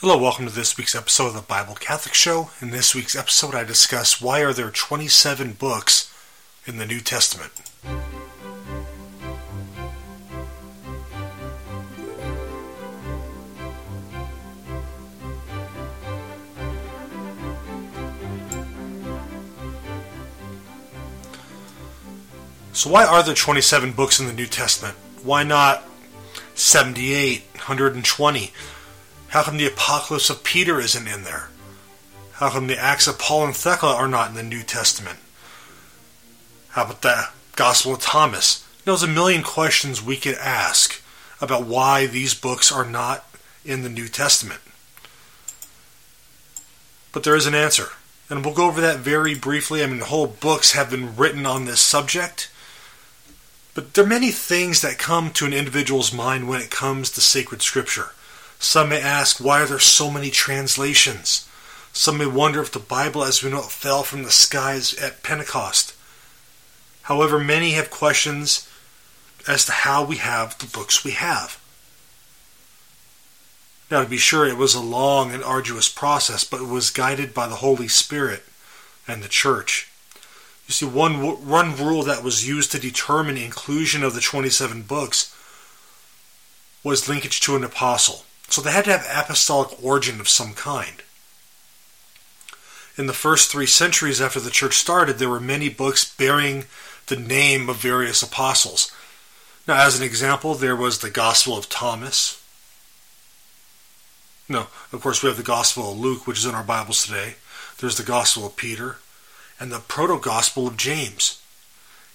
Hello, welcome to this week's episode of the Bible Catholic Show. In this week's episode, I discuss why are there 27 books in the New Testament. So why are there 27 books in the New Testament? Why not 78, 120? How come the Apocalypse of Peter isn't in there? How come the Acts of Paul and Thecla are not in the New Testament? How about the Gospel of Thomas? There's a million questions we could ask about why these books are not in the New Testament. But there is an answer. And we'll go over that very briefly. I mean, whole books have been written on this subject. But there are many things that come to an individual's mind when it comes to sacred scripture. Some may ask, why are there so many translations? Some may wonder if the Bible, as we know it, fell from the skies at Pentecost. However, many have questions as to how we have the books we have. Now, to be sure, it was a long and arduous process, but it was guided by the Holy Spirit and the Church. You see, one, one rule that was used to determine inclusion of the 27 books was linkage to an apostle. So they had to have apostolic origin of some kind. In the first three centuries after the church started, there were many books bearing the name of various apostles. Now, as an example, there was the Gospel of Thomas. No, of course, we have the Gospel of Luke, which is in our Bibles today. There's the Gospel of Peter and the Proto Gospel of James.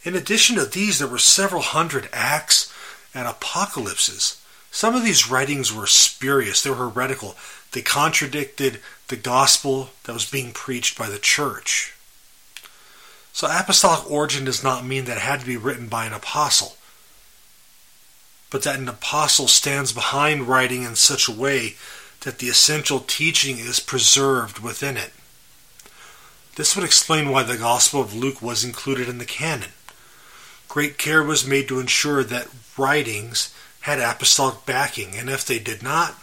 In addition to these, there were several hundred Acts and Apocalypses. Some of these writings were spurious, they were heretical. They contradicted the gospel that was being preached by the church. So, apostolic origin does not mean that it had to be written by an apostle, but that an apostle stands behind writing in such a way that the essential teaching is preserved within it. This would explain why the Gospel of Luke was included in the canon. Great care was made to ensure that writings had apostolic backing, and if they did not,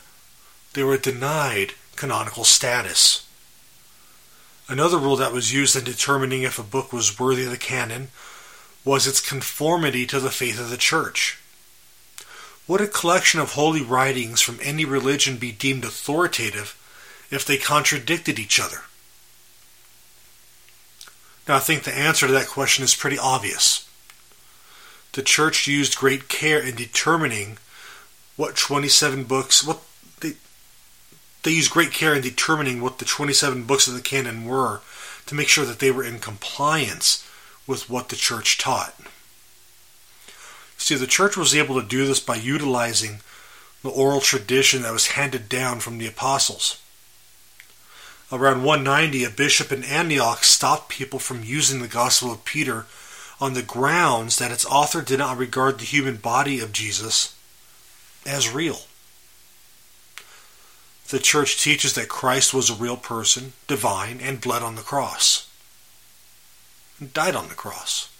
they were denied canonical status. Another rule that was used in determining if a book was worthy of the canon was its conformity to the faith of the Church. Would a collection of holy writings from any religion be deemed authoritative if they contradicted each other? Now, I think the answer to that question is pretty obvious the church used great care in determining what 27 books what they they used great care in determining what the 27 books of the canon were to make sure that they were in compliance with what the church taught. See, the church was able to do this by utilizing the oral tradition that was handed down from the apostles. Around 190, a bishop in Antioch stopped people from using the Gospel of Peter on the grounds that its author did not regard the human body of Jesus as real. The church teaches that Christ was a real person, divine, and bled on the cross, and died on the cross.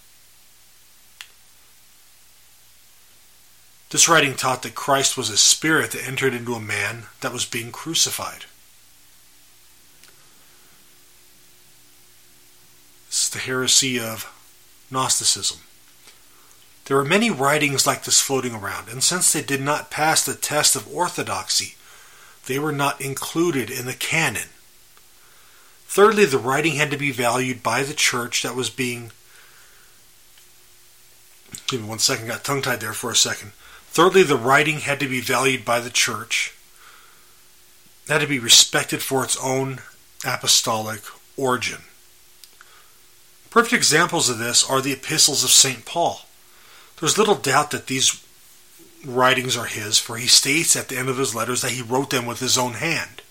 This writing taught that Christ was a spirit that entered into a man that was being crucified. This is the heresy of Gnosticism. There are many writings like this floating around, and since they did not pass the test of orthodoxy, they were not included in the canon. Thirdly, the writing had to be valued by the church that was being. Give me one second, got tongue tied there for a second. Thirdly, the writing had to be valued by the church. Had to be respected for its own apostolic origin. Perfect examples of this are the epistles of St. Paul. There's little doubt that these writings are his, for he states at the end of his letters that he wrote them with his own hand.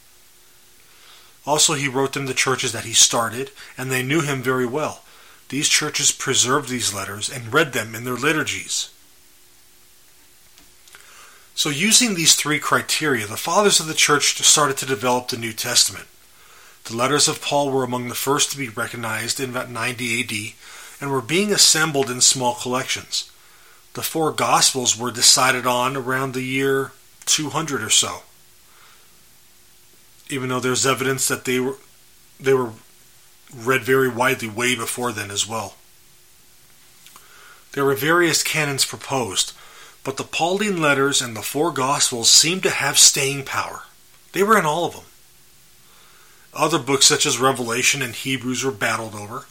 Also, he wrote them to churches that he started, and they knew him very well. These churches preserved these letters and read them in their liturgies. So, using these three criteria, the fathers of the church started to develop the New Testament. The letters of Paul were among the first to be recognized in about 90 AD and were being assembled in small collections. The four Gospels were decided on around the year 200 or so. even though there's evidence that they were they were read very widely way before then as well. There were various canons proposed, but the Pauline letters and the four Gospels seemed to have staying power. They were in all of them. Other books, such as Revelation and Hebrews, were battled over.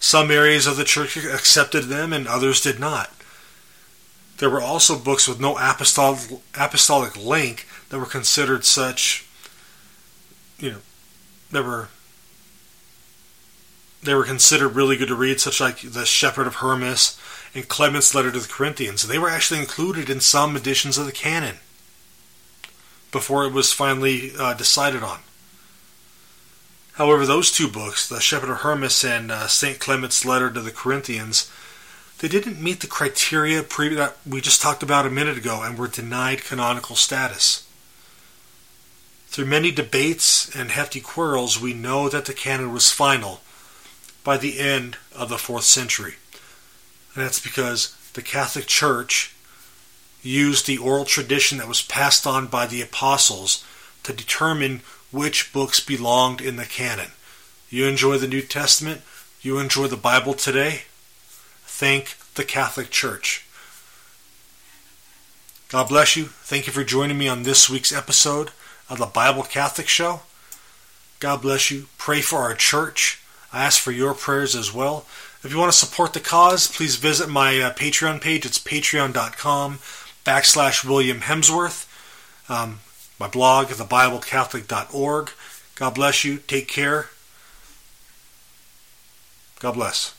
Some areas of the church accepted them and others did not. There were also books with no apostolic, apostolic link that were considered such, you know, that were they were considered really good to read, such like the Shepherd of Hermas and Clement's letter to the Corinthians. They were actually included in some editions of the canon before it was finally uh, decided on. However, those two books, the Shepherd of Hermas and uh, St. Clement's letter to the Corinthians, they didn't meet the criteria pre- that we just talked about a minute ago and were denied canonical status. Through many debates and hefty quarrels, we know that the canon was final by the end of the 4th century. And that's because the Catholic Church used the oral tradition that was passed on by the apostles to determine which books belonged in the canon. You enjoy the New Testament? You enjoy the Bible today? Thank the Catholic Church. God bless you. Thank you for joining me on this week's episode of the Bible Catholic Show. God bless you. Pray for our church. I ask for your prayers as well. If you want to support the cause, please visit my uh, Patreon page. It's patreon.com backslash William Hemsworth. Um, my blog, thebiblecatholic.org. God bless you. Take care. God bless.